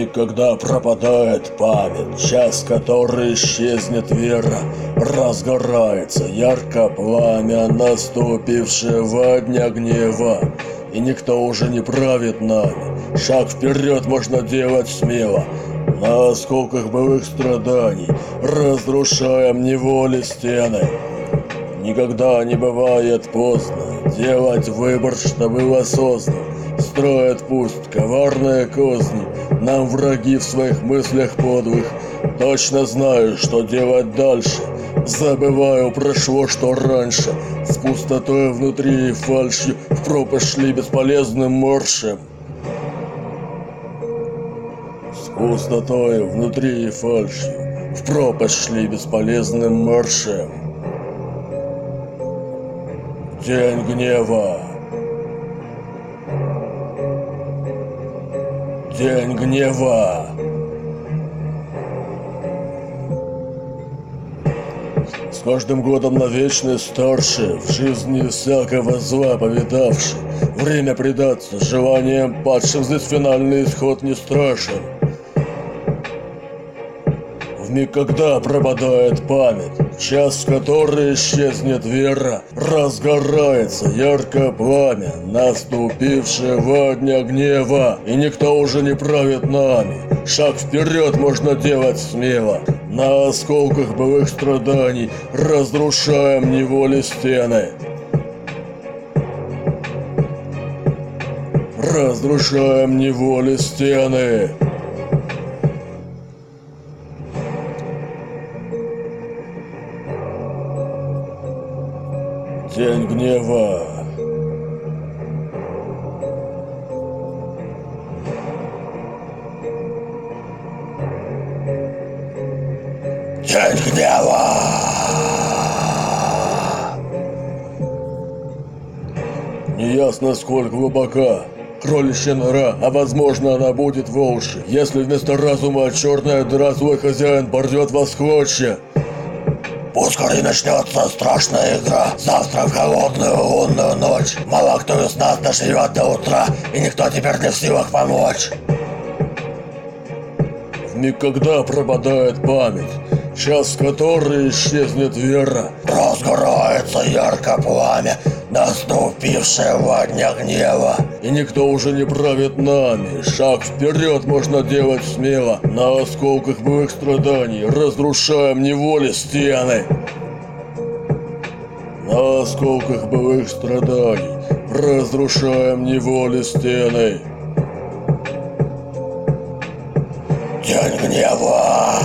миг, когда пропадает память, час, который исчезнет вера, разгорается ярко пламя, наступившего дня гнева, и никто уже не правит нами. Шаг вперед можно делать смело, на осколках былых страданий, разрушаем неволи стены. Никогда не бывает поздно делать выбор, что был осознан. Строят пусть коварные козни, нам враги в своих мыслях подлых. Точно знаю, что делать дальше. Забываю прошло, что раньше. С пустотой внутри и фальшью в пропасть шли бесполезным маршем. С пустотой внутри и фальшью в пропасть шли бесполезным маршем. День гнева. День гнева. С каждым годом на вечность старше, в жизни всякого зла повидавший. Время предаться желанием падшим, здесь финальный исход не страшен. В миг, когда пропадает память, час, в который исчезнет вера, разгорается яркое пламя наступившего дня гнева, и никто уже не правит нами. Шаг вперед можно делать смело, на осколках былых страданий разрушаем неволи стены. Разрушаем неволи стены. День гнева. День гнева. Неясно, сколько глубока. Кроличья нора, а возможно она будет волши. Если вместо разума черная дыра злой хозяин порвет вас клочья. Пускай начнется страшная игра. Завтра в холодную лунную ночь. Мало кто из нас доживет до утра, и никто теперь не в силах помочь. В миг, когда пропадает память, час, в который исчезнет вера, разгорается ярко пламя, наступившего дня гнева. И никто уже не правит нами. Шаг вперед можно делать смело. На осколках былых страданий разрушаем неволи стены. На осколках былых страданий разрушаем неволи стены. День гнева!